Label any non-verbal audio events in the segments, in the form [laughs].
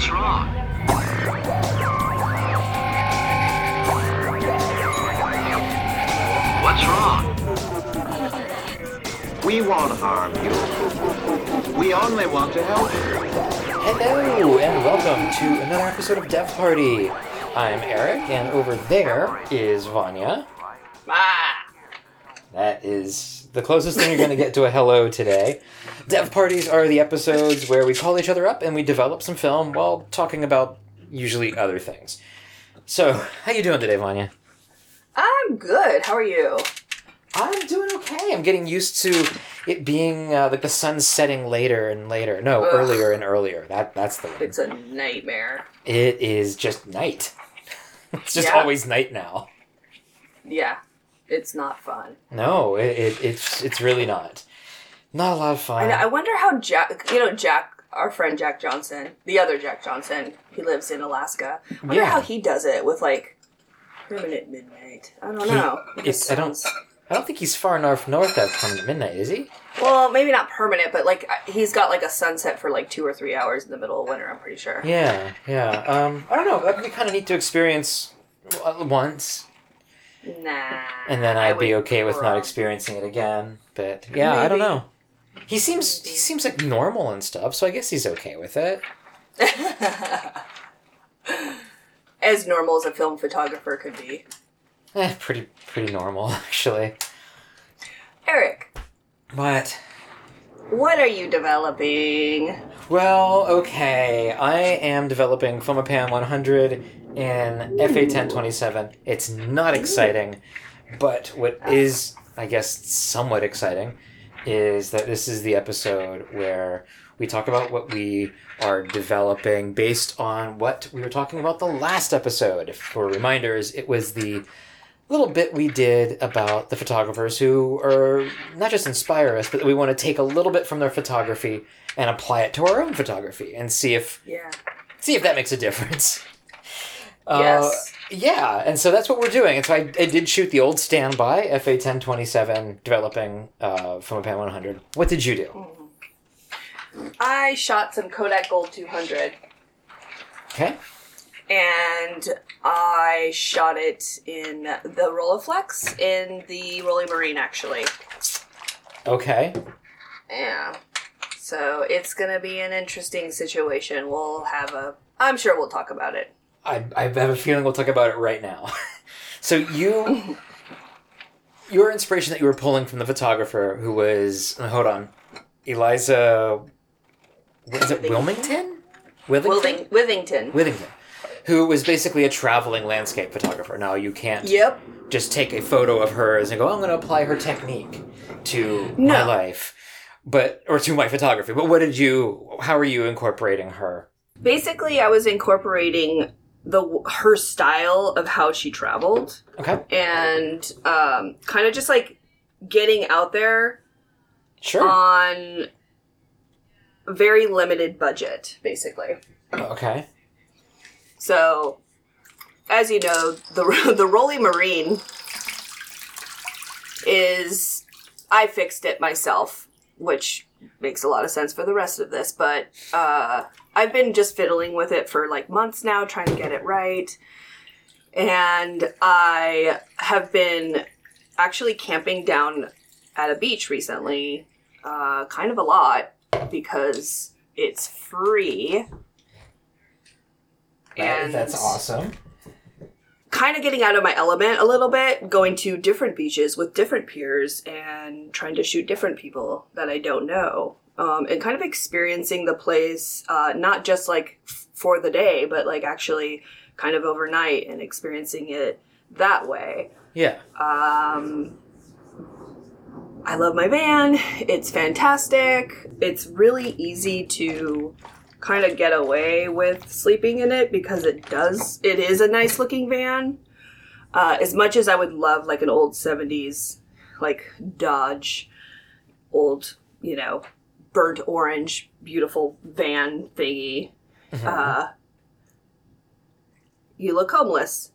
What's wrong? What's wrong? We won't harm you. We only want to help you. Hello, and welcome to another episode of Dev Party. I'm Eric, and over there is Vanya. Ah! That is the closest thing you're going to get to a hello today. Dev parties are the episodes where we call each other up and we develop some film while talking about usually other things. So, how you doing today, Vanya? I'm good. How are you? I'm doing okay. I'm getting used to it being uh, like the sun setting later and later. No, Ugh. earlier and earlier. That that's the one. It's a nightmare. It is just night. [laughs] It's just Yeah. always night now. Yeah, it's not fun. No, it, it it's it's really not. Not a lot of fun. And I wonder how Jack, you know, Jack, our friend Jack Johnson, the other Jack Johnson, he lives in Alaska. I wonder Yeah. how he does it with like permanent midnight. I don't He- know. It it's- just I don't- sounds- I don't think he's far enough north have come midnight, is he? Well, maybe not permanent, but like he's got like a sunset for like two or three hours in the middle of winter. I'm pretty sure. Yeah, yeah. Um, I don't know. That would be kind of neat to experience uh, once, Nah. and then I I'd be would okay with not experiencing it again. But yeah, I don't Maybe. know. He seems he seems like normal and stuff, so I guess he's okay with it. [laughs] As normal as a film photographer could be. Eh, pretty pretty normal [laughs] actually. Eric, But what are you developing? Well, okay. I am developing Fomapan 100 in FA1027. It's not exciting, but what is, I guess, somewhat exciting is that this is the episode where we talk about what we are developing based on what we were talking about the last episode. For reminders, it was the little bit we did about the photographers who are not just inspire us, but we want to take a little bit from their photography and apply it to our own photography and see if Yeah. see if that makes a difference. Yes. Uh, yeah, and so that's what we're doing. And so I, I did shoot the old standby FA ten twenty seven, developing uh, Fomapan one hundred. What did you do? I shot some Kodak Gold 200 Okay. and I shot it in the Rolleiflex in the Rolleimarin actually. Okay. Yeah. So it's gonna be an interesting situation. We'll have a. I'm sure we'll talk about it. I, I have a feeling we'll talk about it right now. [laughs] so you, [laughs] your inspiration that you were pulling from the photographer who was hold on, Eliza, what is it Wilmington? Withington? Withing, Withington. Withington, who was basically a traveling landscape photographer. Now you can't Yep. just take a photo of hers and go, "Oh, I'm going to apply her technique to my life, but or to my photography. But what did you? How are you incorporating her? Basically, I was incorporating the her style of how she traveled Okay, and um, kind of just like getting out there sure. on a very limited budget, basically. okay, So, as you know, the [laughs] the Rolleimarin is I fixed it myself, which makes a lot of sense for the rest of this. But uh, I've been just fiddling with it for like months now, trying to get it right, and I have been actually camping down at a beach recently, uh, kind of a lot because it's free. That- that's awesome. kind of getting out of my element a little bit, going to different beaches with different peers and trying to shoot different people that I don't know. Um, and kind of experiencing the place, uh, not just like f- for the day, but like actually kind of overnight and experiencing it that way. Yeah, Um, I love my van. It's fantastic. It's really easy to kind of get away with sleeping in it because it does. It is a nice looking van. Uh, as much as I would love like an old 70s, like Dodge, old, you know, burnt orange, beautiful van thingy, uh, you look homeless.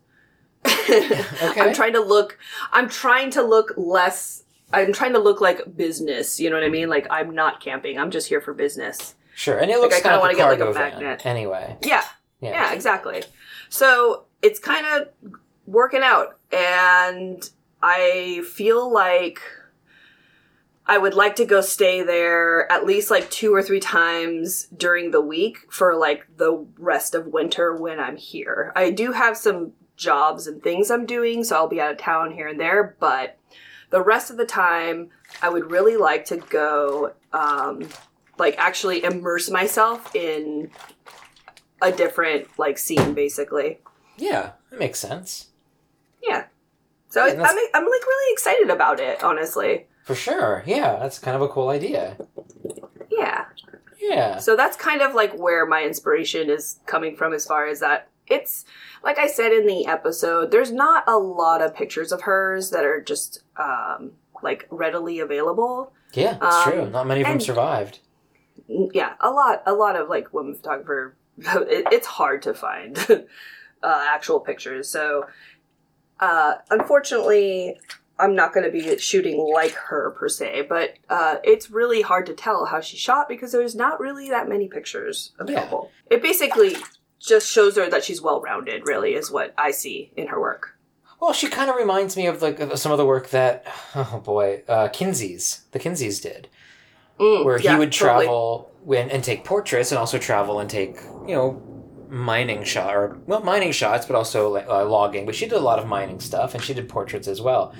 [laughs] Okay. I'm trying to look I'm trying to look less I'm trying to look like business, you know what I mean? Like I'm not camping. I'm just here for business. Sure, and it looks Like, looks I kind kinda wanna get, like, a van magnet. anyway. Yeah, Yeah. yeah, exactly. So it's kind of working out, and I feel like I would like to go stay there at least like two or three times during the week for like the rest of winter when I'm here. I do have some jobs and things I'm doing, so I'll be out of town here and there, but the rest of the time, I would really like to go, um, like, actually immerse myself in a different like scene basically Yeah, that makes sense. yeah so Yeah, I'm, I'm like really excited about it honestly For sure. Yeah, that's kind of a cool idea. yeah Yeah. so that's kind of like where my inspiration is coming from as far as that it's like i said in the episode there's not a lot of pictures of hers that are just um like readily available Yeah, it's Um, true. Not many of them survived. Yeah a lot a lot of like women photographer [laughs] it, it's hard to find [laughs] uh, actual pictures so uh, unfortunately i'm not going to be shooting like her per se but uh, it's really hard to tell how she shot because there's not really that many pictures available it basically just shows her that she's well rounded really is what i see in her work Well, she kind of reminds me of like some of the work that oh boy, uh, Kinsey's the Kinseys did, Mm, where he yeah, would totally. travel when and take portraits, and also travel and take you know mining shot or well mining shots, but also uh, logging. But she did a lot of mining stuff, and she did portraits as well.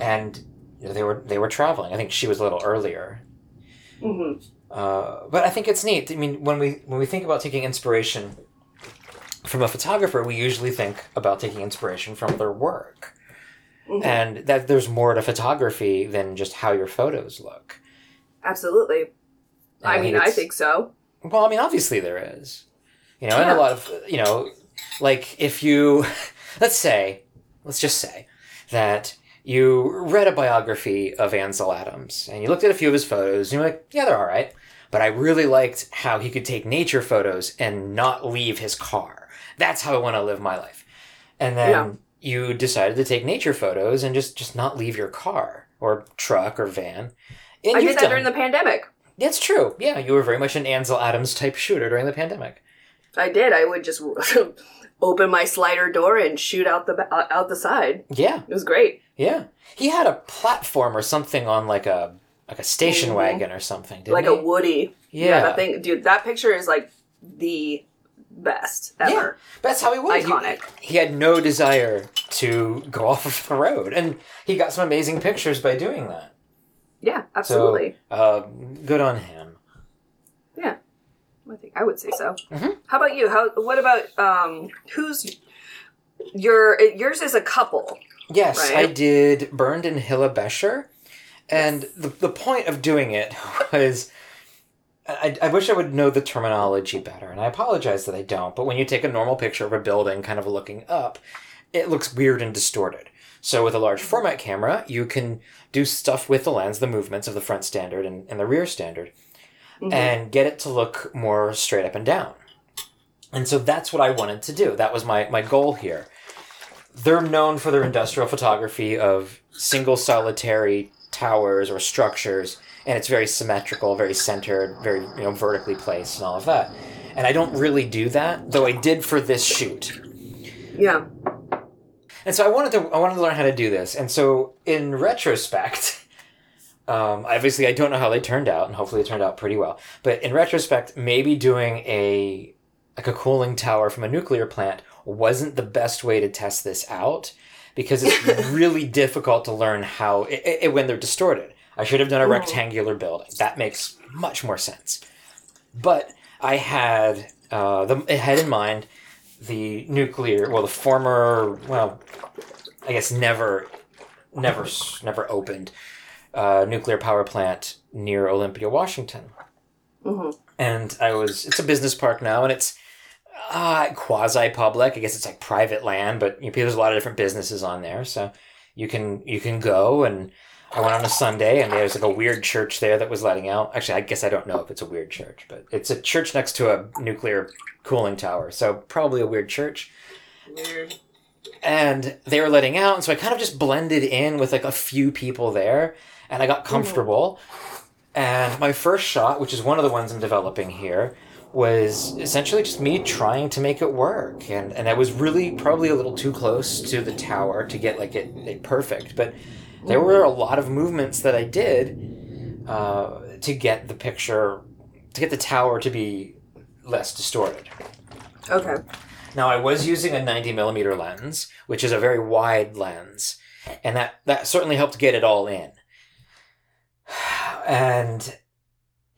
And you know, they were they were traveling. I think she was a little earlier, Mhm. Uh, but I think it's neat. I mean, when we when we think about taking inspiration from a photographer, we usually think about taking inspiration from their work, Mhm. and that there's more to photography than just how your photos look. absolutely And i mean i think so Well, I mean, obviously there is, you know, and a lot of you know, like if you, [laughs] let's say, let's just say that you read a biography of Ansel Adams and you looked at a few of his photos and you're like, yeah, they're all right, but I really liked how he could take nature photos and not leave his car. That's how I want to live my life. And then Yeah. you decided to take nature photos and just just not leave your car or truck or van. And i did that done- during the pandemic That's true. Yeah, you were very much an Ansel Adams type shooter during the pandemic. I did. I would just [laughs] open my slider door and shoot out the uh, out the side. Yeah, It was great. yeah. He had a platform or something on like a like a station Mhm. wagon or something, didn't like he? a Woody. Yeah. that thing, dude. That picture is like the best ever. That's how he was. He- Iconic. He, had no desire to go [laughs] off of the road, and he got some amazing pictures by doing that. Yeah, absolutely. So, uh, good on him. I think I would say so. Mhm. How about you? How? What about um? Who's your? Yours is a couple. Yes, Right. I did Bernd and Hilla Becher. And the, the point of doing it [laughs] was I, I wish I would know the terminology better, and I apologize that I don't, but when you take a normal picture of a building kind of looking up, it looks weird and distorted. So with a large format camera, you can do stuff with the lens, the movements of the front standard and, and the rear standard, Mhm. and get it to look more straight up and down. And so that's what I wanted to do. That was my, my goal here they're known for their industrial photography of single solitary towers or structures and it's very symmetrical very centered very you know vertically placed and all of that and i don't really do that though i did for this shoot Yeah. and so i wanted to i wanted to learn how to do this and so in retrospect [laughs] um, obviously i don't know how they turned out and hopefully they turned out pretty well but in retrospect maybe doing a like a cooling tower from a nuclear plant wasn't the best way to test this out because it's [laughs] really difficult to learn how it, it, when they're distorted. I should have done a Mhm. rectangular building. That makes much more sense. But I had uh, the it had in mind the nuclear, well, the former, well, I guess never, never, never opened uh, nuclear power plant near Olympia, Washington hmm and I was it's a business park now, and it's uh, quasi public. I guess it's like private land, but you know, there's a lot of different businesses on there, so you can you can go. And I went on a Sunday, and there's like a weird church there that was letting out. Actually, I guess I don't know if it's a weird church, but it's a church next to a nuclear cooling tower, so probably a weird church Weird. and they were letting out and so i kind of just blended in with like a few people there and i got comfortable And my first shot, which is one of the ones I'm developing here, was essentially just me trying to make it work. And, and I was really probably a little too close to the tower to get like it, it perfect. But there were a lot of movements that I did uh, to get the picture, to get the tower to be less distorted. Okay. Now I was using a 90 millimeter lens, which is a very wide lens, and that that certainly helped get it all in. And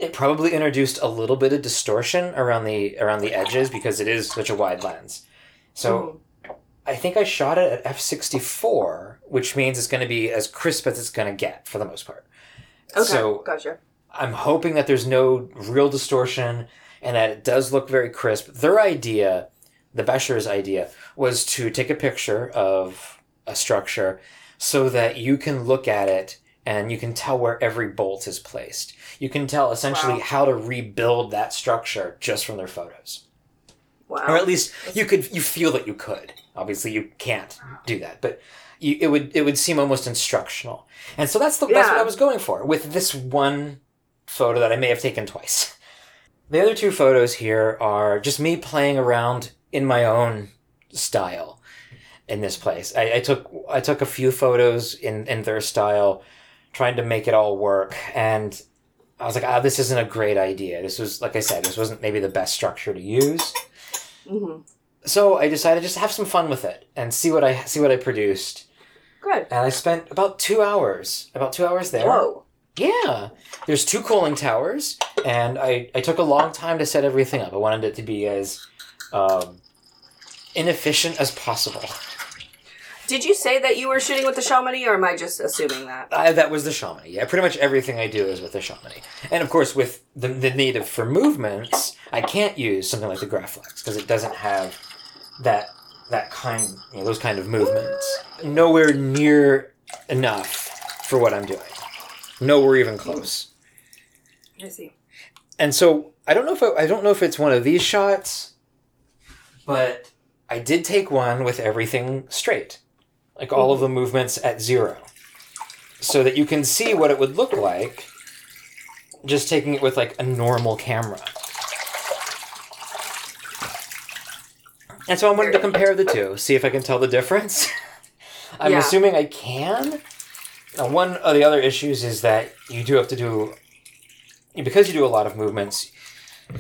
it probably introduced a little bit of distortion around the around the edges because it is such a wide lens. So hmm. I think I shot it at f64, which means it's going to be as crisp as it's going to get for the most part. Okay. So gotcha. I'm hoping that there's no real distortion and that it does look very crisp. Their idea, the Becher's idea, was to take a picture of a structure so that you can look at it and you can tell where every bolt is placed. You can tell essentially Wow. how to rebuild that structure just from their photos. Wow. Or at least you could you feel that you could. Obviously you can't uh-huh. do that, but you, it would it would seem almost instructional. And so that's the that's what I was going for with this one photo that I may have taken twice. The other two photos here are just me playing around in my own style in this place. I, I took I took a few photos in, in their style, trying to make it all work, and I was like, ah, this isn't a great idea. This was like I said, this wasn't maybe the best structure to use. hmm So I decided just to have some fun with it and see what I see what I produced. Good. And I spent about two hours, about two hours there. Whoa. Yeah. There's two cooling towers, and I, I took a long time to set everything up. I wanted it to be as um, inefficient as possible. Did you say that you were shooting with the Chamonix, or am I just assuming that? I, that was the Chamonix. Yeah, pretty much everything I do is with the Chamonix. And of course, with the, the native for movements, I can't use something like the Graflex because it doesn't have that that kind, you know, those kind of movements. Nowhere near enough for what I'm doing. Nowhere even close. I see. And so I don't know if I, I don't know if it's one of these shots, but I did take one with everything straight, like all of the movements at zero, so that you can see what it would look like just taking it with like a normal camera. And so I wanted to compare the two, see if I can tell the difference. [laughs] I'm Yeah. assuming I can. Now, one of the other issues is that you do have to do because you do a lot of movements,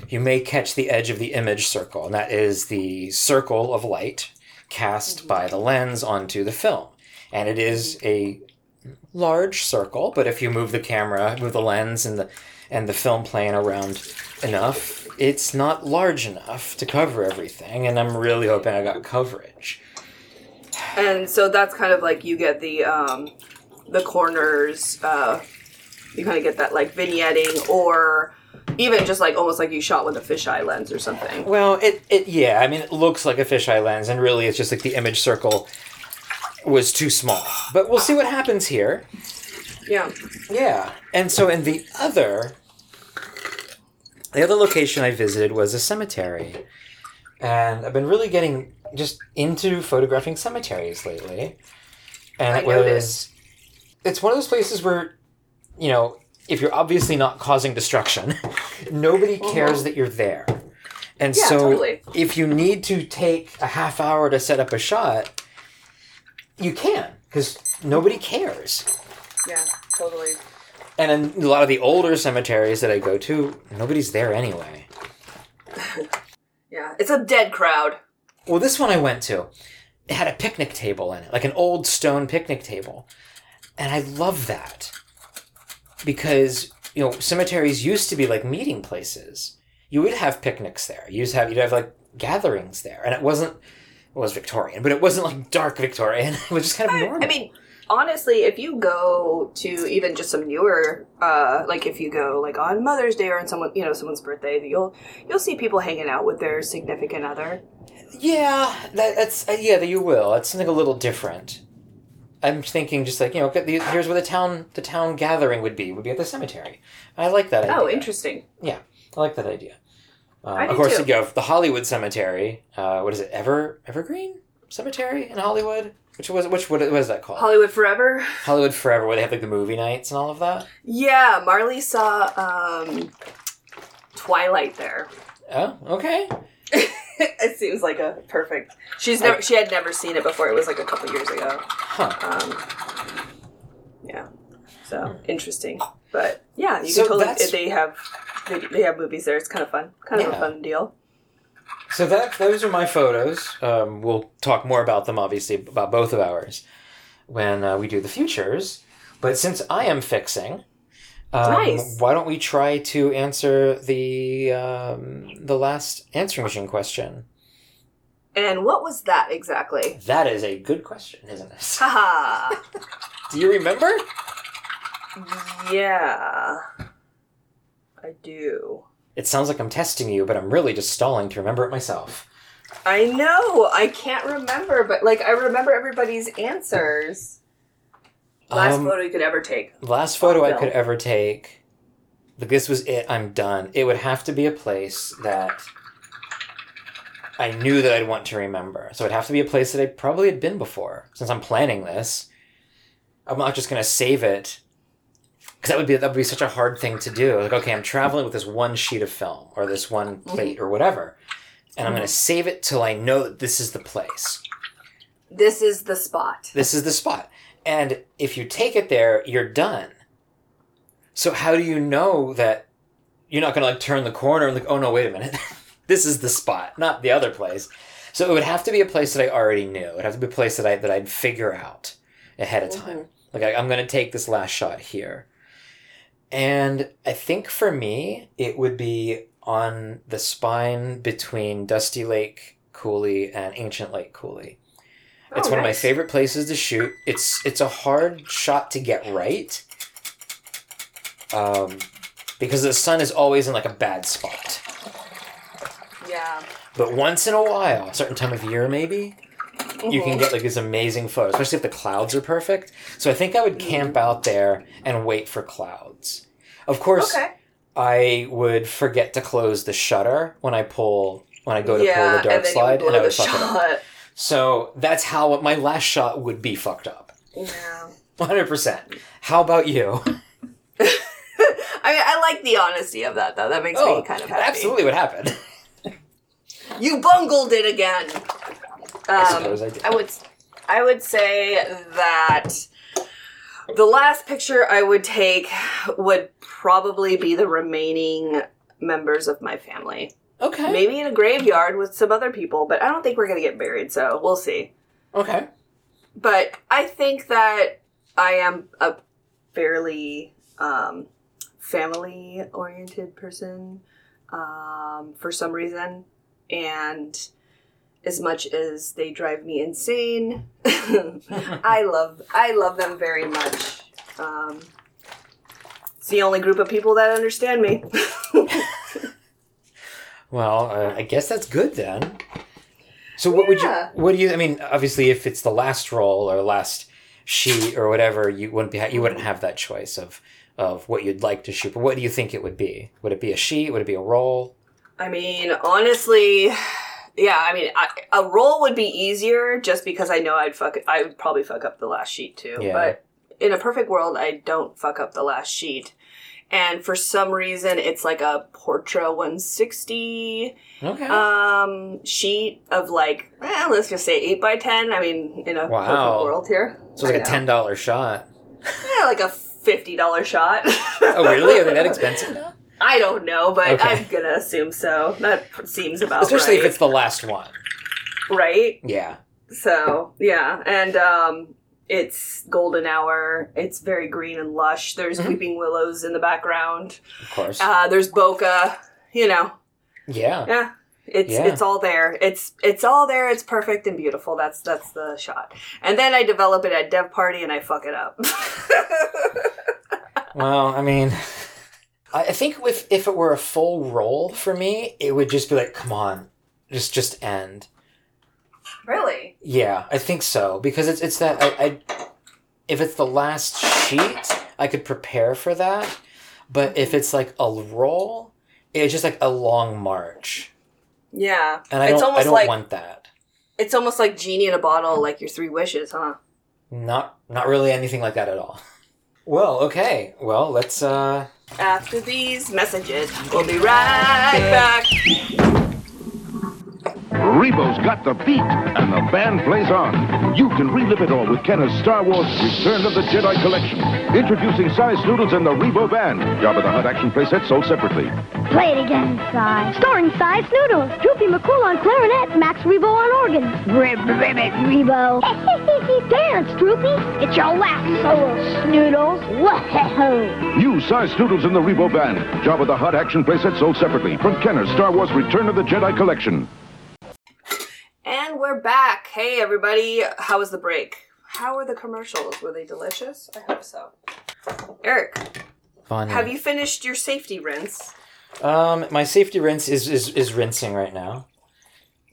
you may catch the edge of the image circle, and that is the circle of light cast by the lens onto the film. And it is a large circle, but if you move the camera, move the lens and the and the film plane around enough, it's not large enough to cover everything, and I'm really hoping I got coverage. And so that's kind of like you get the um, the corners. Uh, you kind of get that like vignetting, or even just like almost like you shot with a fisheye lens or something. Well, it, it yeah, I mean it looks like a fisheye lens, and really it's just like the image circle was too small. But we'll see what happens here. Yeah. Yeah. And so in the other the other location I visited was a cemetery. And I've been really getting just into photographing cemeteries lately. And I it was it's one of those places where, you know, if you're obviously not causing destruction, [laughs] nobody cares that you're there. And Uh-huh. Yeah, so totally. if you need to take a half hour to set up a shot, you can because nobody cares. Yeah. Totally. And in a lot of the older cemeteries that I go to, nobody's there anyway. [laughs] Yeah. It's a dead crowd. Well, this one I went to, it had a picnic table in it, like an old stone picnic table. And I love that. Because, you know, cemeteries used to be like meeting places. You would have picnics there. You'd have you'd have like gatherings there. And it wasn't it was Victorian, but it wasn't like dark Victorian. [laughs] It was just kind of normal. I mean, honestly, if you go to even just some newer, uh, like if you go like on Mother's Day or on someone, you know, someone's birthday, you'll you'll see people hanging out with their significant other. Yeah, that, that's uh, yeah. That you will. It's something a little different. I'm thinking just like you know, here's where the town the town gathering would be. Would be at the cemetery. I like that idea. Oh, interesting. Yeah, I like that idea. Um, I of course, too. you go the Hollywood Cemetery. Uh, what is it? Ever Evergreen Cemetery in Hollywood. Which was which what, was that called? Hollywood Forever. Hollywood Forever, where they have like the movie nights and all of that. Yeah, Marley saw um, Twilight there. Oh, okay. [laughs] [laughs] it seems like a perfect. She's never. She had never seen it before. It was like a couple years ago. Huh. Um, yeah. So interesting, but yeah, you So can totally. that's- They have they, they have movies there. It's kind of fun. Kind of Yeah. a fun deal. So that those are my photos. Um, we'll talk more about them, obviously, about both of ours when uh, we do the futures. But since I am fixing, um, Nice. why don't we try to answer the um, the last answering machine question? And what was that exactly? That is a good question, isn't it? Haha. [laughs] Do you remember? yeah. I do. It sounds like I'm testing you, but I'm really just stalling to remember it myself. I know. I can't remember, but like I remember everybody's answers. Last Um, photo you could ever take. Last photo I could ever take. Like this was it. I'm done. It would have to be a place that I knew that I'd want to remember. So it'd have to be a place that I probably had been before. Since I'm planning this, I'm not just gonna save it because that would be that would be such a hard thing to do. Like, okay, I'm traveling with this one sheet of film or this one plate or whatever, and I'm gonna save it till I know that this is the place. This is the spot. This is the spot. And if you take it there, you're done. So how do you know that you're not going to like turn the corner and like, oh no, wait a minute. [laughs] this is the spot, not the other place. So it would have to be a place that I already knew. It would have to be a place that I that I'd figure out ahead of time. Mm-hmm. Like I, I'm going to take this last shot here. And I think for me, it would be on the spine between Dusty Lake Coulee and Ancient Lake Coulee. It's Oh, one of my favorite places to shoot. It's it's a hard shot to get right, um, because the sun is always in like a bad spot. Yeah. But once in a while, a certain time of year maybe, you can get like these amazing photos, especially if the clouds are perfect. So I think I would camp out there and wait for clouds. Of course, Okay. I would forget to close the shutter when I pull when I go to yeah, pull the dark then slide, and I would fuck it up. So that's how my last shot would be fucked up. Yeah. One hundred percent. How about you? [laughs] I mean, I like the honesty of that, though. That makes me kind of happy. Oh, absolutely what happened. [laughs] You bungled it again. Um, suppose I did. I would, I would say that the last picture I would take would probably be the remaining members of my family. Okay. Maybe in a graveyard with some other people, but I don't think we're gonna get buried, so we'll see. Okay. But I think that I am a fairly um, family oriented person um, for some reason. And as much as they drive me insane, [laughs] I love I love them very much. Um, it's the only group of people that understand me. [laughs] Well, uh, I guess that's good then. So what would you? What do you? I mean, obviously, if it's the last roll or last sheet or whatever, you wouldn't be. Ha- you wouldn't have that choice of of what you'd like to shoot. But what do you think it would be? Would it be a sheet? Would it be a roll? I mean, honestly, yeah. I mean, I, a roll would be easier just because I know I'd fuck. I would probably fuck up the last sheet too. Yeah. But in a perfect world, I don't fuck up the last sheet. And for some reason, it's like a Portra 160 Okay. um, sheet of like, eh, let's just say eight by ten. I mean, in a Wow. perfect world here, so it's like I a ten dollar shot. yeah, like a fifty dollar shot. [laughs] Oh, really? Are they that expensive? I don't know, but Okay. I'm gonna assume so. That seems about Especially right. if it's the last one. right. Yeah. So yeah, and um, it's golden hour. It's very green and lush. There's Mhm. weeping willows in the background. Of course. Uh, there's bokeh. You know, yeah. yeah. It's Yeah. it's all there. It's it's all there. It's perfect and beautiful. That's that's the shot. And then I develop it at dev party and I fuck it up. [laughs] Well, I mean, I I think if if it were a full roll for me, it would just be like, come on, just just end. Really? Yeah, I think so because it's it's that I, I if it's the last sheet, I could prepare for that, but if it's like a roll, it's just like a long march, Yeah. and I it's don't I don't like want that. It's almost like genie in a bottle, like your three wishes, huh? Not not really anything like that at all. Well, okay. Well, let's uh After these messages, we'll be right back. Rebo's got the beat, and the band plays on. You can relive it all with Kenner's Star Wars Return of the Jedi Collection. Introducing Sy Snootles and the Rebo Band. Jabba the Hutt action playset sold separately. Play it again, Sy. Starring Sy Snootles, Droopy McCool on clarinet, Max Rebo on organ. Rib, ribbit, Rebo. [laughs] Dance, Droopy. It's your last solo, Snootles. Whoa. New Sy Snootles and the Rebo Band. Jabba the Hutt action playset sold separately from Kenner's Star Wars Return of the Jedi Collection. And we're back. Hey, everybody. How was the break? How were the commercials? Were they delicious? I hope so. Eric, fun. have you finished your safety rinse? Um my safety rinse is is, is rinsing right now.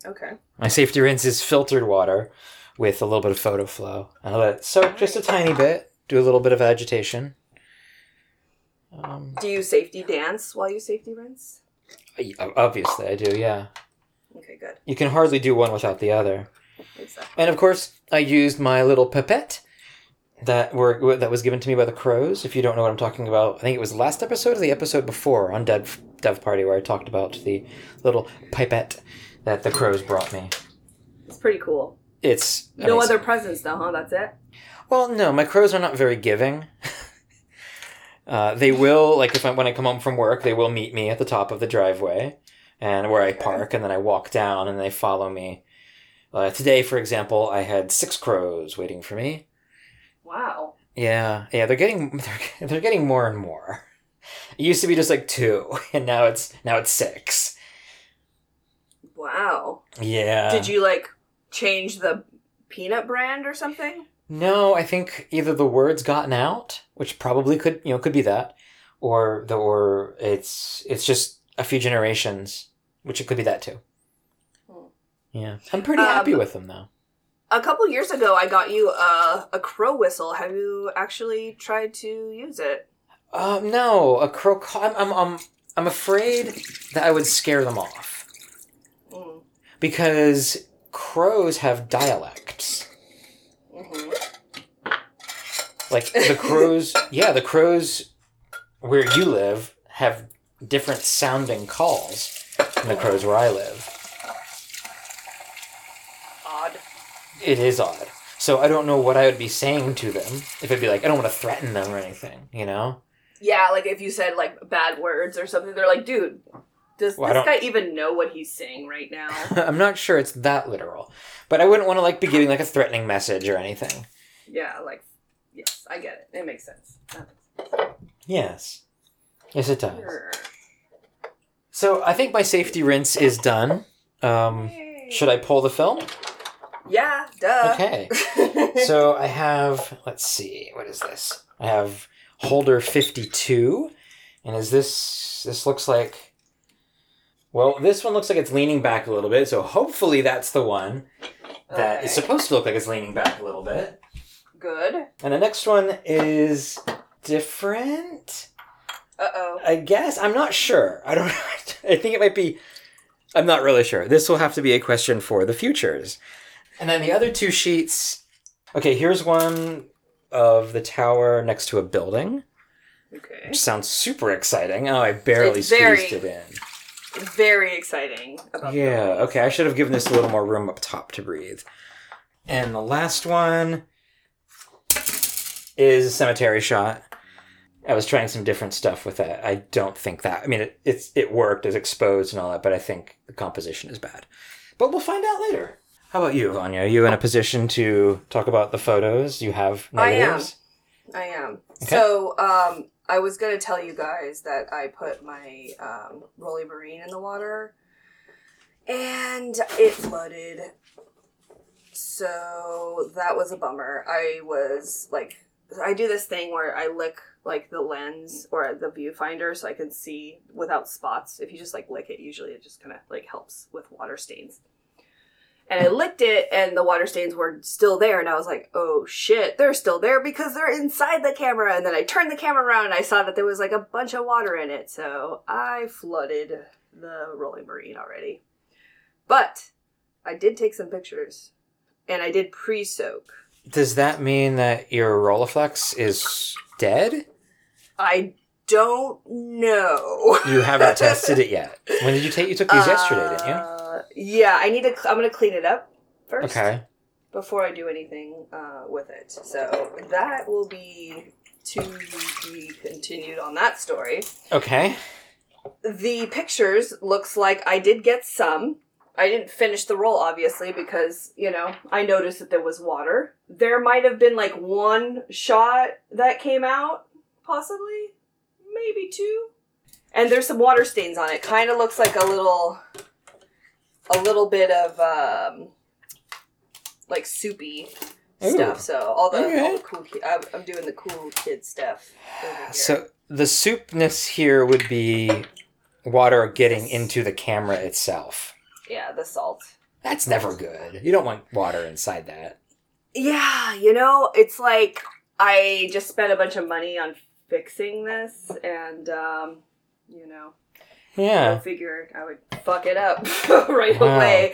Okay. My safety rinse is filtered water with a little bit of photo flow. And I let it soak just a tiny bit, do a little bit of agitation. Um, Do you safety dance while you safety rinse? obviously, I do, yeah. Good. You can hardly do one without the other. Exactly. And of course, I used my little pipette that were that was given to me by the crows. If you don't know what I'm talking about, I think it was the last episode or the episode before on Dev Dev Party where I talked about the little pipette that the crows brought me. It's pretty cool. It's No amazing. other presents, though, huh? That's it? Well, no, my crows are not very giving. [laughs] uh, they will like if I, when I come home from work, they will meet me at the top of the driveway and where I park, and then I walk down, and they follow me. Uh, today, for example, I had six crows waiting for me. Wow. Yeah, yeah, they're getting [laughs] they're, they're getting more and more. It used to be just like two, [laughs] and now it's now it's six. Wow. Yeah. Did you, like, change the peanut brand or something? No, I think either the word's gotten out, which probably could you know could be that, or the or it's it's just a few generations, which it could be that too. Hmm. Yeah, I'm pretty happy Um, with them though. A couple years ago, I got you a, a crow whistle. Have you actually tried to use it? Um, no, a crow. ca- I'm I'm I'm, I'm afraid that I would scare them off Mm. because crows have dialects. hmm Like the crows, [laughs] yeah, the crows where you live have different sounding calls than the crows where I live. Odd. It is odd. So I don't know what I would be saying to them if it'd be like I don't want to threaten them or anything, you know? Yeah, like if you said like bad words or something, they're like, dude, does Well, this guy even know what he's saying right now? [laughs] I'm not sure it's that literal, but I wouldn't want to like be giving like a threatening message or anything. yeah, like, yes, I get it. It makes sense. Yes, yes, it does. So I think my safety rinse is done. Um, should I pull the film? Yeah, duh. Okay. so I have, let's see, what is this? I have holder 52. And is this, this looks like, well, this one looks like it's leaning back a little bit. So hopefully that's the one that is Okay. supposed to look like it's leaning back a little bit. Good. And the next one is different. Uh oh. I guess. I'm not sure. I don't [laughs] I think it might be. I'm not really sure. This will have to be a question for the futures. And then the other two sheets. Okay, here's one of the tower next to a building, Okay. which sounds super exciting. Oh, I barely It's very- squeezed it in. Very exciting about Yeah, those. okay, I should have given this a little more room up top to breathe. And the last one is a cemetery shot. I was trying some different stuff with that. I don't think that. I mean, it, it's it worked as exposed and all that, but I think the composition is bad. But we'll find out later. How about you, Vanya? Are you in a position to talk about the photos? You have I am. I am. Okay. So, um, I was gonna tell you guys that I put my um, Rolleimarin in the water, and it flooded. So that was a bummer. I was like, I do this thing where I lick like the lens or the viewfinder so I can see without spots. If you just like lick it, usually it just kind of like helps with water stains. And I licked it, and the water stains were still there. And I was like, oh shit, they're still there because they're inside the camera. And then I turned the camera around and I saw that there was like a bunch of water in it. So I flooded the Rolleimarin already. But I did take some pictures, and I did pre-soak. Does that mean that your Rolleiflex is dead? I don't know. You haven't [laughs] tested it yet. When did you take? You took these yesterday, didn't you? Uh, Yeah, I need to. I'm gonna clean it up first. Okay. Before I do anything uh, with it, so that will be to be continued on that story. Okay. The pictures looks like I did get some. I didn't finish the roll, obviously, because you know I noticed that there was water. There might have been like one shot that came out, possibly, maybe two. And there's some water stains on it. Kind of looks like a little, a little bit of um, like soupy Ooh. stuff. So all the, all the cool, ki- I'm, I'm doing the cool kid stuff. over here. So the soupness here would be water getting into the camera itself. Yeah, the salt. That's never good. You don't want water inside that. Yeah, you know, it's like I just spent a bunch of money on fixing this, and um, you know, I Yeah. figured I would fuck it up [laughs] right Wow. away.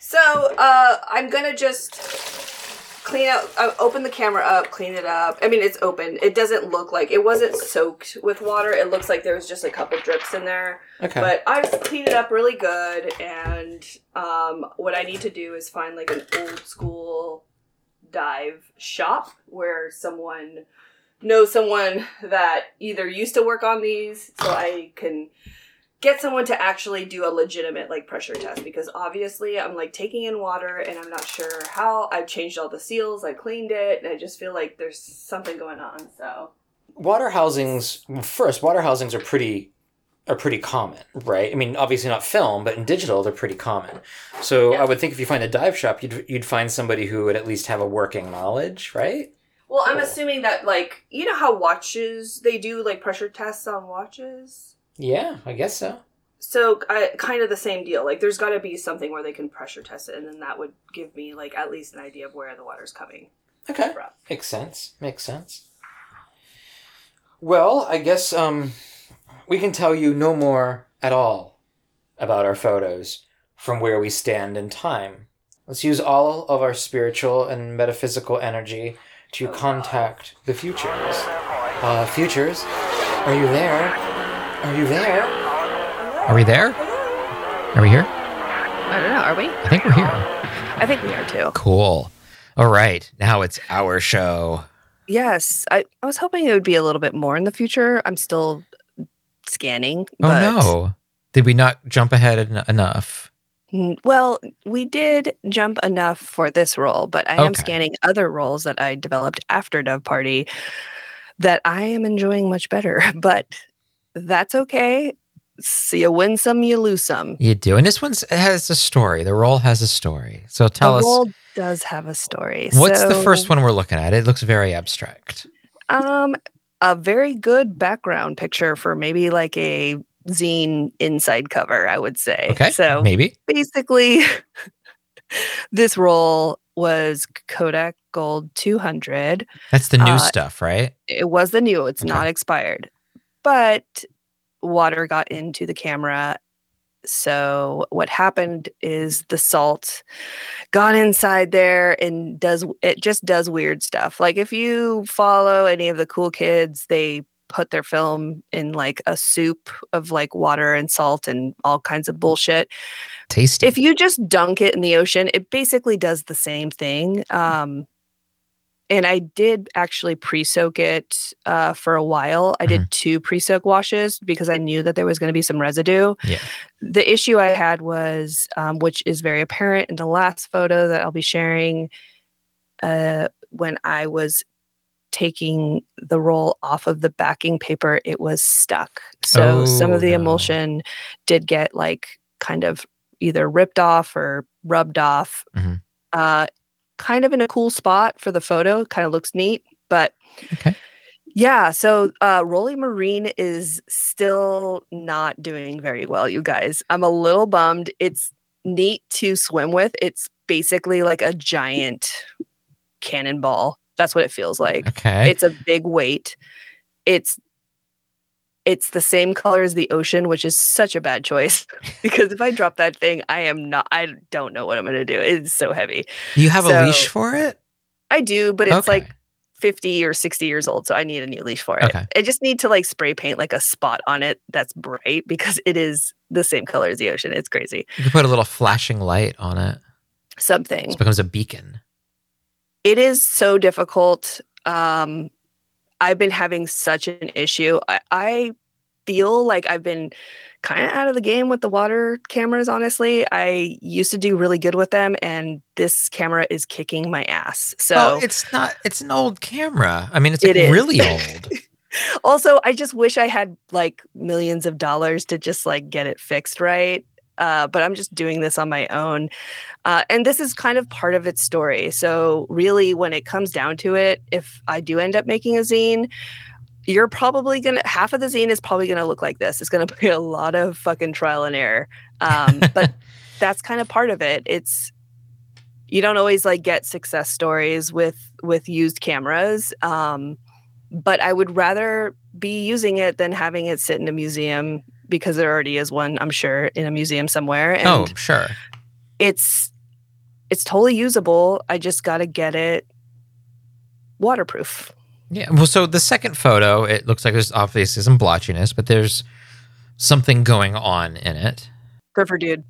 So uh, I'm gonna just clean out, uh, open the camera up, clean it up. I mean, it's open. It doesn't look like it wasn't soaked with water. It looks like there was just a couple drips in there. Okay. But I've cleaned it up really good, and um, what I need to do is find like an old school dive shop where someone knows someone that either used to work on these, so I can get someone to actually do a legitimate like pressure test because obviously I'm like taking in water and I'm not sure how. I've changed all the seals, I cleaned it, and I just feel like there's something going on. So water housings first water housings are pretty are pretty common right i mean obviously not film but in digital they're pretty common so Yeah. i would think if you find a dive shop you'd, you'd find somebody who would at least have a working knowledge right Well, I'm assuming that like you know how watches they do like pressure tests on watches. Yeah i guess so. So I, kind of the same deal. Like there's got to be something where they can pressure test it, and then that would give me like at least an idea of where the water's coming okay. from. makes sense. Makes sense. Well i guess um we can tell you no more at all about our photos from where we stand in time. Let's use all of our spiritual and metaphysical energy to contact the futures. Uh futures are you there are you there Are we there? Are we here? I don't know. Are we? I think we're here. I think we are too. Cool. All right. Now it's our show. Yes. I, I was hoping it would be a little bit more in the future. I'm still scanning. Oh but, no. Did we not jump ahead en- enough? Mm, Well, we did jump enough for this roll, but I am Okay. scanning other rolls that I developed after Dev Party that I am enjoying much better. [laughs] But that's okay. So you win some, you lose some. You do. And this one has a story. The roll has a story. So tell the us roll does have a story. what's the first one we're looking at? It looks very abstract. Um, a very good background picture for maybe like a zine inside cover, I would say. Okay. So maybe. basically, [laughs] this roll was Kodak Gold 200. That's the new uh, stuff, right? It was the new, it's Okay. not expired, but water got into the camera. So what happened is the salt got inside there and does it just does weird stuff. Like if you follow any of the cool kids, they put their film in like a soup of like water and salt and all kinds of bullshit Tasty. if you just dunk it in the ocean, it basically does the same thing. Um, and I did actually pre-soak it uh, for a while. I did two pre-soak washes because I knew that there was going to be some residue. Yeah. The issue I had was, um, which is very apparent in the last photo that I'll be sharing, uh, when I was taking the roll off of the backing paper, it was stuck. So some Oh, of the no. emulsion did get like kind of either ripped off or rubbed off. Mhm. Uh, kind of in a cool spot for the photo. Kind of looks neat, but Okay. yeah. So uh, Rolleimarin is still not doing very well, you guys. I'm a little bummed. It's neat to swim with. It's basically like a giant cannonball. That's what it feels like. Okay. It's a big weight. It's it's the same color as the ocean, which is such a bad choice [laughs] because if I drop that thing, I am not. I don't know what I'm going to do. It's so heavy. You have a So- leash for it? I do, but it's Okay. like 50 or 60 years old, so I need a new leash for it. Okay. I just need to like spray paint like a spot on it that's bright [laughs] because it is the same color as the ocean. It's crazy. You can put a little flashing light on it. Something. It becomes a beacon. It is so difficult. Um, I've been having such an issue. I, I feel like I've been kind of out of the game with the water cameras, honestly. I used to do really good with them, and this camera is kicking my ass. So well, it's not. It's an old camera. I mean, it's It like really [laughs] old. also i just wish i had like millions of dollars to just like get it fixed right uh, but i'm just doing this on my own. Uh, and this is kind of part of its story. So really when it comes down to it if i do end up making a zine you're probably gonna half of the zine is probably gonna look like this. It's gonna [laughs] be a lot of fucking trial and error. Um, but [laughs] that's kind of part of it. It's you don't always like get success stories with with used cameras um, but I would rather be using it than having it sit in a museum because there already is one, I'm sure, in a museum somewhere. And oh, sure. it's it's totally usable. I just gotta get it waterproof. Yeah. Well, so the second photo, it looks like there's obviously some blotchiness, but there's something going on in it. Surfer dude.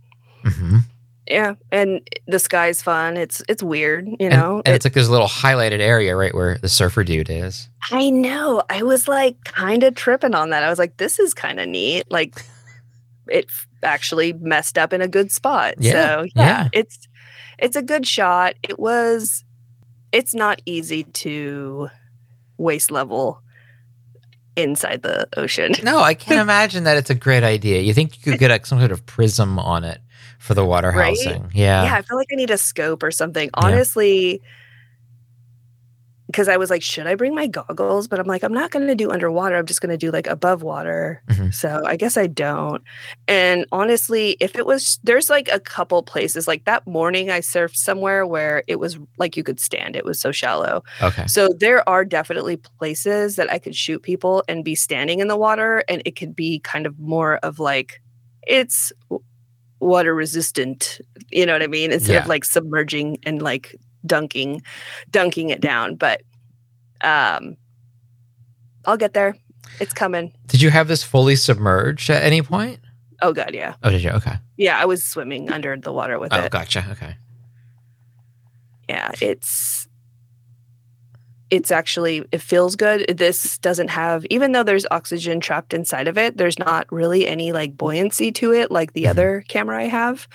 hmm Yeah. And the sky's fun. It's it's weird, you And, know. and it's like this little highlighted area right where the surfer dude is. I know. I was like kind of tripping on that. I was like, this is kind of neat. Like it actually messed up in a good spot. Yeah, So yeah, yeah. it's it's a good shot. It was it's not easy to waist level inside the ocean. No, I can't [laughs] imagine that it's a great idea. You think you could get like, some sort of prism on it for the water Right? housing? Yeah. yeah, I feel like I need a scope or something. Honestly, because I was like, should I bring my goggles? But I'm like, I'm not going to do underwater. I'm just going to do like above water. Mhm. So I guess I don't. And honestly, if it was, there's like a couple places like that morning I surfed somewhere where it was like you could stand. It was so shallow. Okay. So there are definitely places that I could shoot people and be standing in the water, and it could be kind of more of like it's water resistant. You know what I mean? Instead Yeah. of like submerging and like dunking, dunking it down. But um, I'll get there. It's coming. Did you have this fully submerged at any point? Oh god, yeah, Oh, did you? Okay. yeah. I was swimming under the water with Oh, it. gotcha. Okay. yeah it's it's actually it feels good this doesn't have even though there's oxygen trapped inside of it there's not really any like buoyancy to it like the Mhm. other camera i have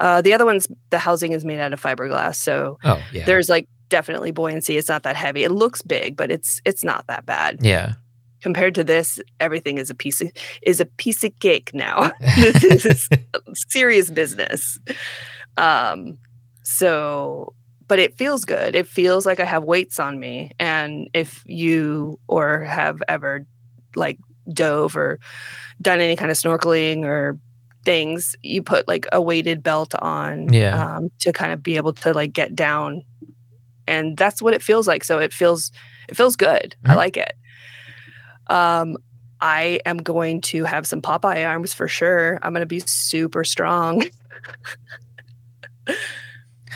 uh the other one's the housing is made out of fiberglass so Oh, yeah. there's like definitely buoyancy it's not that heavy it looks big but it's it's not that bad yeah. compared to this everything is a piece of is a piece of cake now [laughs] [laughs] this is serious business. Um, so, but it feels good. It feels like I have weights on me. And if you or have ever like dove or done any kind of snorkeling or things, you put like a weighted belt on Yeah. um, to kind of be able to like get down. And that's what it feels like. So it feels it feels good. I Mhm. like it. Um, I am going to have some Popeye arms for sure. I'm going to be super strong. [laughs]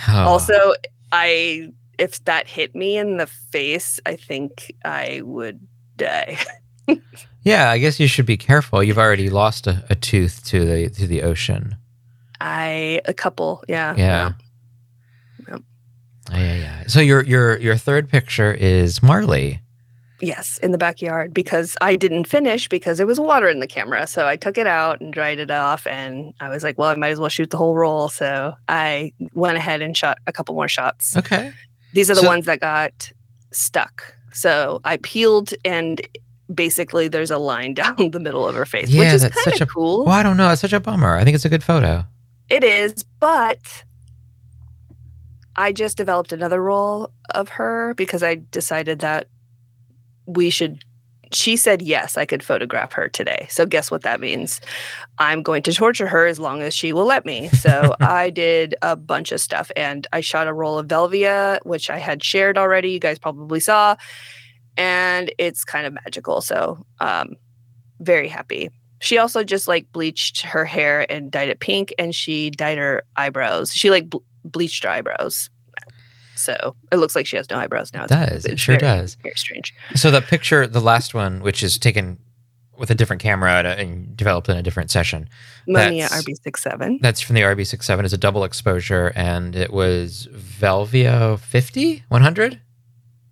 Oh. Also, I if that hit me in the face, I think I would die. [laughs] yeah, I guess you should be careful. You've already lost a, a tooth to the to the ocean. I a couple, yeah. Yeah. Yep. Oh, yeah, yeah. So your your your third picture is Marley. Yes, in the backyard because I didn't finish because there was water in the camera. So I took it out and dried it off and I was like, well, I might as well shoot the whole roll. So I went ahead and shot a couple more shots. Okay. These are the So- ones that got stuck. So I peeled and basically there's a line [laughs] down the middle of her face, which is that's kind such a- of cool. Well, I don't know. It's such a bummer. I think it's a good photo. It is, but I just developed another roll of her because I decided that we should. She said yes, I could photograph her today. So guess what that means? I'm going to torture her as long as she will let me. So [laughs] I did a bunch of stuff and I shot a roll of Velvia, which I had shared already. You guys probably saw, and it's kind of magical. So um, very happy. She also just like bleached her hair and dyed it pink, and she dyed her eyebrows. She like ble- bleached her eyebrows, so it looks like she has no eyebrows now. It does. It sure very, does. Very strange. So the picture, the last one, which is taken with a different camera and, and developed in a different session, Mamiya That's- RB67. that's from the RB67. It's a double exposure, and it was Velvia 50, 100,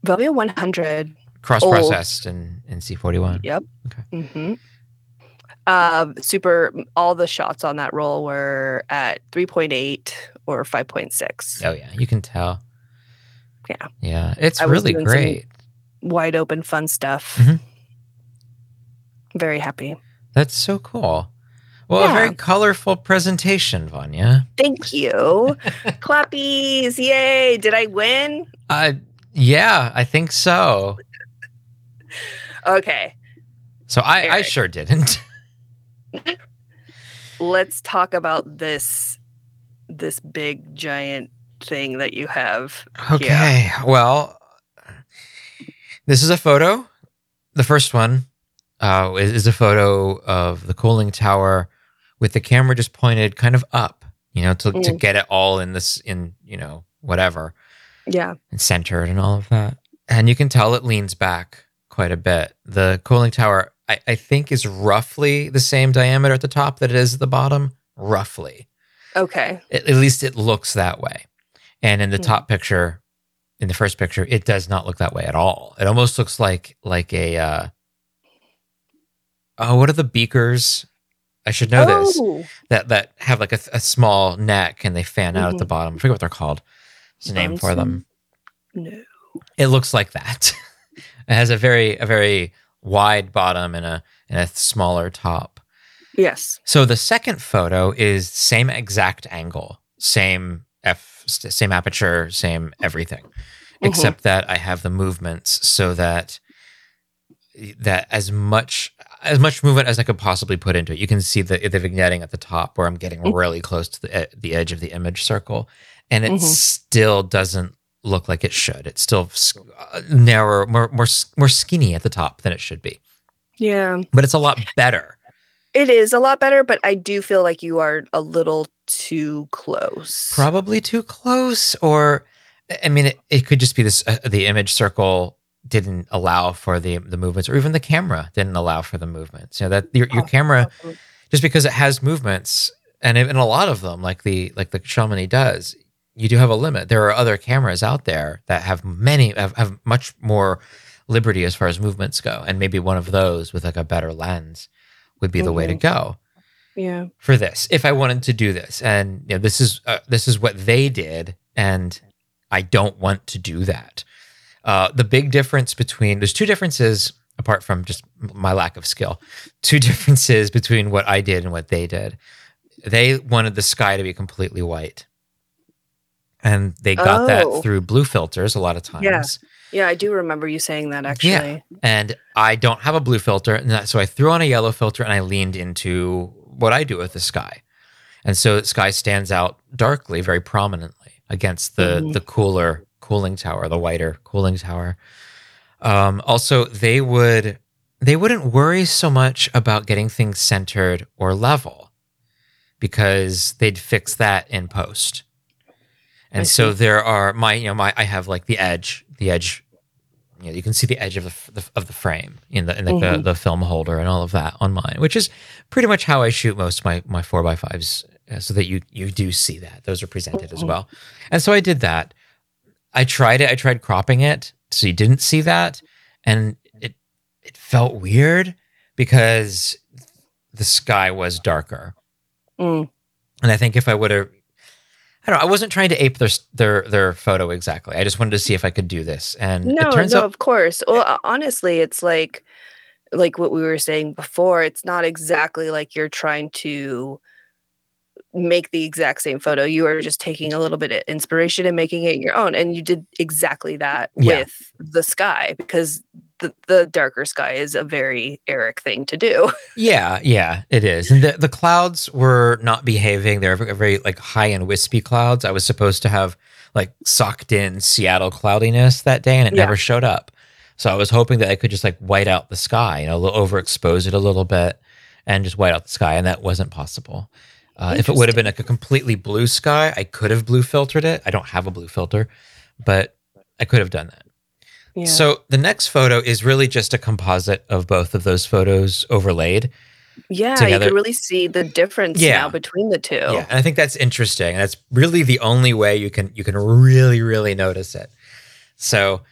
Velvia 100. Cross processed in, in C41. Yep. Okay. hmm Uh, super. All the shots on that roll were at 3.8 or 5.6. Oh, yeah. You can tell. Yeah. Yeah. It's I really great. Wide open, fun stuff. Mhm. Very happy. That's so cool. Well, a very colorful presentation, Vanya. Thank you. [laughs] Clappies. Yay. Did I win? Uh, yeah, I think so. Okay. So I, I sure didn't. [laughs] Let's talk about this this big giant thing that you have. Okay. Well, this is a photo. The first one uh, is, is a photo of the cooling tower with the camera just pointed kind of up, you know, to, to Mm. get it all in this, in, you know, whatever, Yeah. and centered and all of that. And you can tell it leans back quite a bit. The cooling tower, I, I think, is roughly the same diameter at the top that it is at the bottom, roughly Okay. at, at least it looks that way. And in the Hmm. top picture, in the first picture, it does not look that way at all. It almost looks like like a uh oh, what are the beakers? I should know this Oh, that that have like a, a small neck and they fan out at the Mhm. bottom. I forget what they're called. There's a name for them. no. It looks like that. [laughs] it has a very a very wide bottom and a and a smaller top. Yes. So the second photo is same exact angle, same f, same aperture, same everything, except that I have the movements so that that as much as much movement as I could possibly put into it. You can see the the vignetting at the top where I'm getting Mhm. really close to the e- the edge of the image circle, and it Mhm. still doesn't look like it should. It's still uh, narrower, more more more skinny at the top than it should be, Yeah. but it's a lot better. It is a lot better, but I do feel like you are a little too close. probably too close or i mean it, it could just be this uh, the image circle didn't allow for the the movements or even the camera didn't allow for the movements. You know that your, your camera just because it has movements and in a lot of them like the like the Chamonix does you do have a limit. There are other cameras out there that have many have, have much more liberty as far as movements go and maybe one of those with like a better lens would be the way to go Yeah. for this if I wanted to do this. And you know, this is uh, this is what they did, and I don't want to do that. Uh, the big difference between there's two differences apart from just my lack of skill. Two [laughs] differences between what I did and what they did. They wanted the sky to be completely white. And they got Oh. that through blue filters a lot of times. Yeah. Yeah, I do remember you saying that actually. Yeah. And I don't have a blue filter. And so I threw on a yellow filter and I leaned into what I do with the sky. And so the sky stands out darkly, very prominently against the, Mhm. the cooler cooling tower, the whiter cooling tower. Um, also, they would they wouldn't worry so much about getting things centered or level because they'd fix that in post. And so there are my you know my I have like the edge the edge you know you can see the edge of the, the of the frame in the in the, the Mhm. the film holder and all of that on mine which is pretty much how I shoot most of my my 4 by 5s uh, so that you you do see that those are presented as Mhm. well. And so I did that. I tried it I tried cropping it so you didn't see that and it it felt weird because the sky was darker. Mm. And I think if I would have, I don't know, I wasn't trying to ape their their their photo exactly. I just wanted to see if I could do this, and No, it turns no, out of course. Well, honestly, it's like like what we were saying before. It's not exactly like you're trying to make the exact same photo. You are just taking a little bit of inspiration and making it your own. And you did exactly that Yeah. with the sky because the, the darker sky is a very Eric thing to do. [laughs] yeah, yeah, it is. And the the clouds were not behaving. They're very, like high and wispy clouds. I was supposed to have like socked in Seattle cloudiness that day, and it Yeah. never showed up. So I was hoping that I could just like white out the sky, you know, overexpose it a little bit and just white out the sky. And that wasn't possible. Uh, if it would have been like a completely blue sky, I could have blue filtered it. I don't have a blue filter, but I could have done that. Yeah. So the next photo is really just a composite of both of those photos overlaid. yeah, together- you can really see the difference Yeah. now between the two. Yeah, and I think that's interesting. That's really the only way you can you can really really notice it. So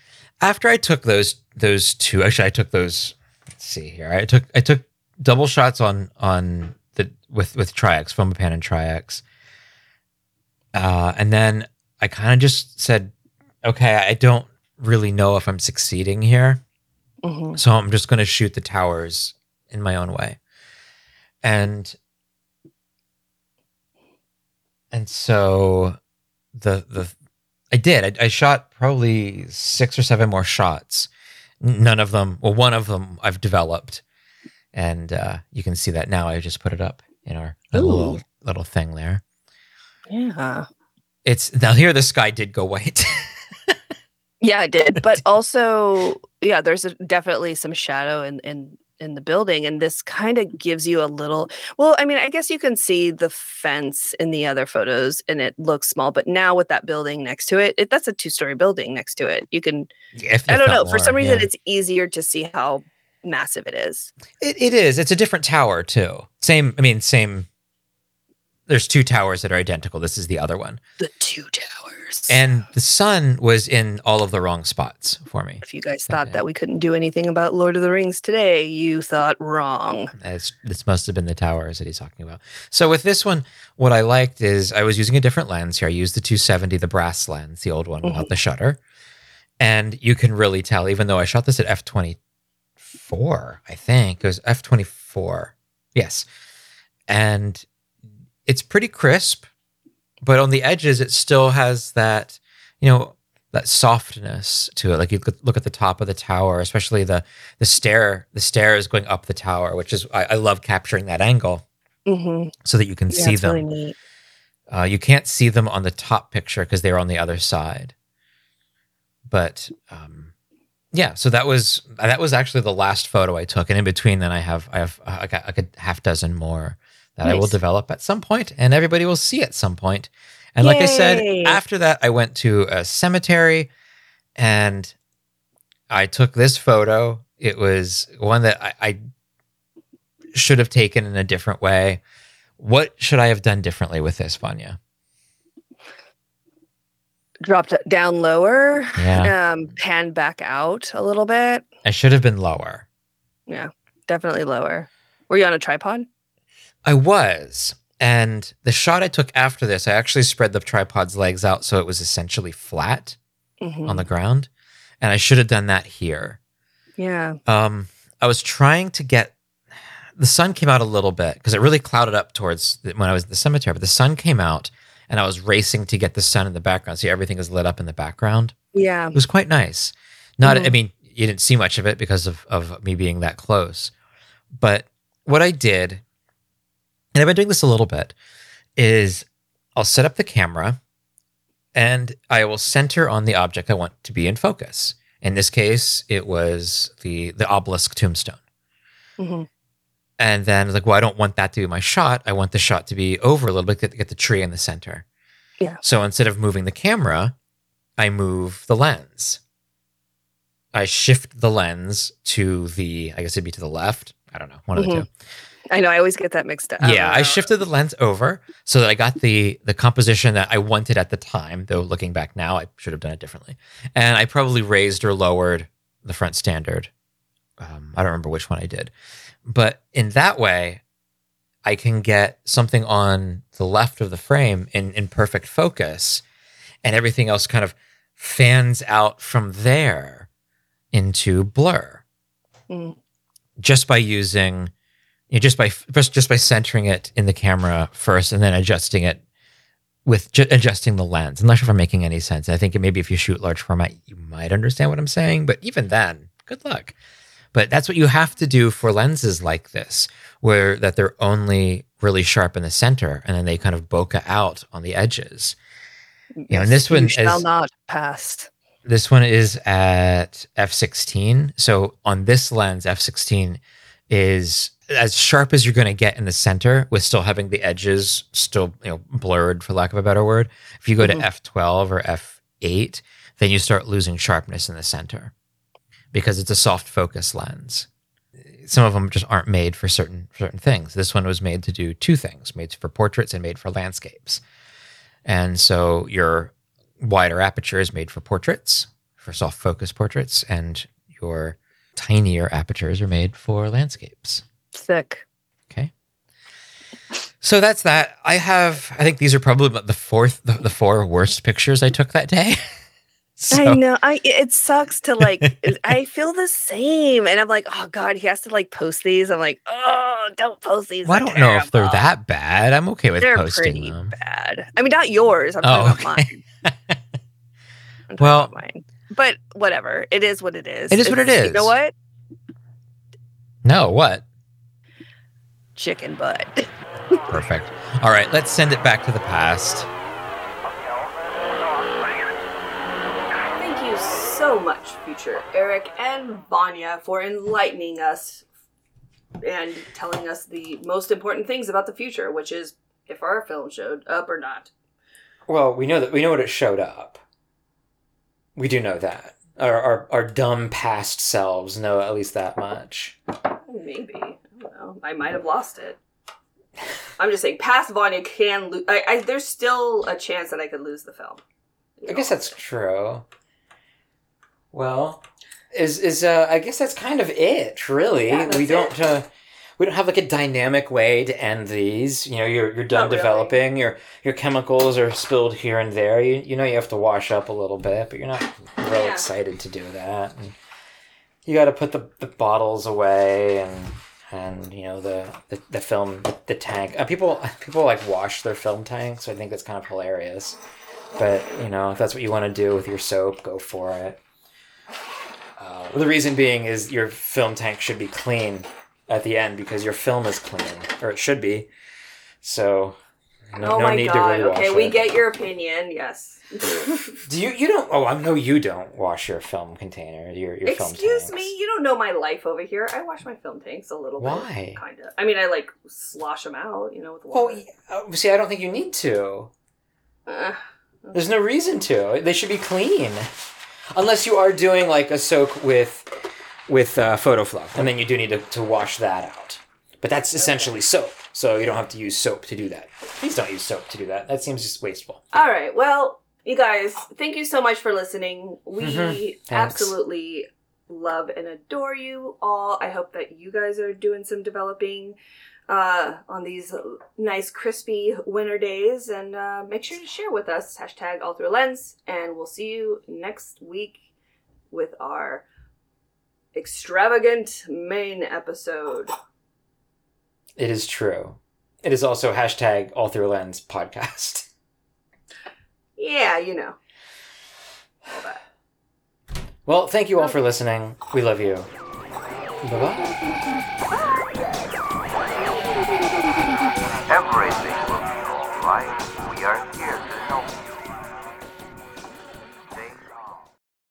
after I took those those two, actually I took those. Let's see here. I took I took double shots on on the with with Tri-X, Fomapan and Tri-X, uh, and then I kind of just said, okay, I don't really know if I'm succeeding here. Mhm. So I'm just going to shoot the towers in my own way. And and so the the I did. I, I shot probably six or seven more shots. None of them, well, one of them I've developed, and uh, you can see that now. I just put it up in our little little thing there. Yeah. It's now here. The sky did go white. [laughs] Yeah, I did. But [laughs] also, yeah, there's a, definitely some shadow in in in the building, and this kind of gives you a little. Well, I mean, I guess you can see the fence in the other photos, and it looks small. But now with that building next to it, it that's a two story building next to it. You can. If- I don't know. For some reason, yeah. it's easier to see how massive it is. It, it is. It's a different tower too. Same. I mean, same. There's two towers that are identical. This is the other one, The two towers. and the sun was in all of the wrong spots for me. if you guys thought that we couldn't do anything about Lord of the Rings today, you thought wrong. It's, this must have been the towers that he's talking about. So with this one, what I liked is I was using a different lens here. I used the 270, the brass lens, the old one without mm-hmm. the shutter, and you can really tell. Even though I shot this at f 24, I think it was f 24. Yes, and it's pretty crisp, but on the edges, it still has that, you know, that softness to it. Like you could look at the top of the tower, especially the the stair. The stairs going up the tower, which is I, I love capturing that angle Mm-hmm. so that you can Yeah, see them. really. Uh, you can't see them on the top picture because they're on the other side. But um, yeah, so that was that was actually the last photo I took, and in between, then I have I have uh, I got like a half dozen more that I will develop at some point, and everybody will see at some point. And like I said, after that, I went to a cemetery, and I took this photo. It was one that I, I should have taken in a different way. What should I have done differently with this, Vanya? Dropped down lower. Yeah. Um, pan back out a little bit. I should have been lower. Yeah, definitely lower. Were you on a tripod? I was. And the shot I took after this, I actually spread the tripod's legs out so it was essentially flat Mhm. on the ground. And I should have done that here. Yeah. Um, I was trying to get the sun came out a little bit because it really clouded up towards the, when I was at the cemetery, but the sun came out and I was racing to get the sun in the background. So everything is lit up in the background. Yeah. It was quite nice. Not, I Mhm. mean, you didn't see much of it because of, of me being that close. But what I did, and I've been doing this a little bit, is I'll set up the camera and I will center on the object I want to be in focus. In this case, it was the the obelisk tombstone. hmm And then I was like, well, I don't want that to be my shot. I want the shot to be over a little bit, get, get the tree in the center. Yeah. So instead of moving the camera, I move the lens. I shift the lens to the, I guess it'd be to the left. I don't know, one of the Mhm. two. I know. I always get that mixed up. Yeah, I shifted the lens over so that I got the the composition that I wanted at the time. Though looking back now, I should have done it differently. And I probably raised or lowered the front standard. Um, I don't remember which one I did, but in that way, I can get something on the left of the frame in in perfect focus, and everything else kind of fans out from there into blur Mm. just by using you know, just by just just by centering it in the camera first and then adjusting it with ju- adjusting the lens. I'm not sure if I'm making any sense. I think maybe if you shoot large format, you might understand what I'm saying, but even then, good luck. But that's what you have to do for lenses like this, where that they're only really sharp in the center and then they kind of bokeh out on the edges. You know, and this You one shall is not pass. This one is at f16. So on this lens, f16 is as sharp as you're going to get in the center with still having the edges still you know blurred for lack of a better word. If you go Mhm. to f12 or f8, then you start losing sharpness in the center because it's a soft focus lens. Some of them just aren't made for certain certain things. This one was made to do two things: made for portraits and made for landscapes. And so your wider aperture is made for portraits, for soft focus portraits, and your tinier apertures are made for landscapes. Sick. Okay. So that's that. I have, I think these are probably about the fourth, the, the four worst pictures I took that day. [laughs] so, I know. I it sucks to like. [laughs] I feel the same, and I'm like, oh god, he has to like post these. I'm like, oh, don't post these. well, I don't know if they're that bad. I'm okay with They're posting pretty them. bad. I mean, not yours. I'm Oh, talking about mine. [laughs] I'm Well- about mine. But whatever. It is what it is. It is what It's- You know what? No, what? Chicken butt. Perfect. All right, let's send it back to the past. Thank you so much, future Eric and Vanya, for enlightening us and telling us the most important things about the future, which is if our film showed up or not. Well, we know that we know what it showed up. We do know that. Our, our our dumb past selves know at least that much. Maybe. I know. I might have lost it. I'm just saying, past Vanya can lose. I, I, there's still a chance that I could lose the film. I guess that's true. Well, is is uh I guess that's kind of it, really. Yeah, we don't uh we don't have like a dynamic way to end these. You know, you're you're done really. developing. Your your chemicals are spilled here and there. You you know you have to wash up a little bit, but you're not real Yeah. excited to do that. And you got to put the, the bottles away and and you know the the, the film the, tank. Uh, people [laughs] people like wash their film tanks. So I think that's kind of hilarious. But you know, if that's what you want to do with your soap, go for it. Uh, the reason being is your film tank should be clean at the end because your film is clean, or it should be. So, no, oh no my need god. to really wash okay, we get your opinion. Yes. [laughs] Do you? You don't? Oh, I know you don't wash your film container. Your your film tanks. Excuse me, you don't know my life over here. I wash my film tanks a little Why? bit. Kind of. I mean, I like slosh them out, you know, with water. uh, see, I don't think you need to. Uh, There's no reason to. They should be clean, unless you are doing like a soak with with uh, photo fluff, and then you do need to, to wash that out. But that's essentially soap, so you don't have to use soap to do that. Please don't use soap to do that. That seems just wasteful. All right. Well, you guys, thank you so much for listening. We Mhm. Absolutely love and adore you all. I hope that you guys are doing some developing uh, on these nice, crispy winter days. And uh, make sure to share with us hashtag all through lens. And we'll see you next week with our extravagant main episode. It is true. It is also hashtag all through lens podcast. [laughs] Yeah, you know. Well, thank you all for listening. We love you. Bye bye.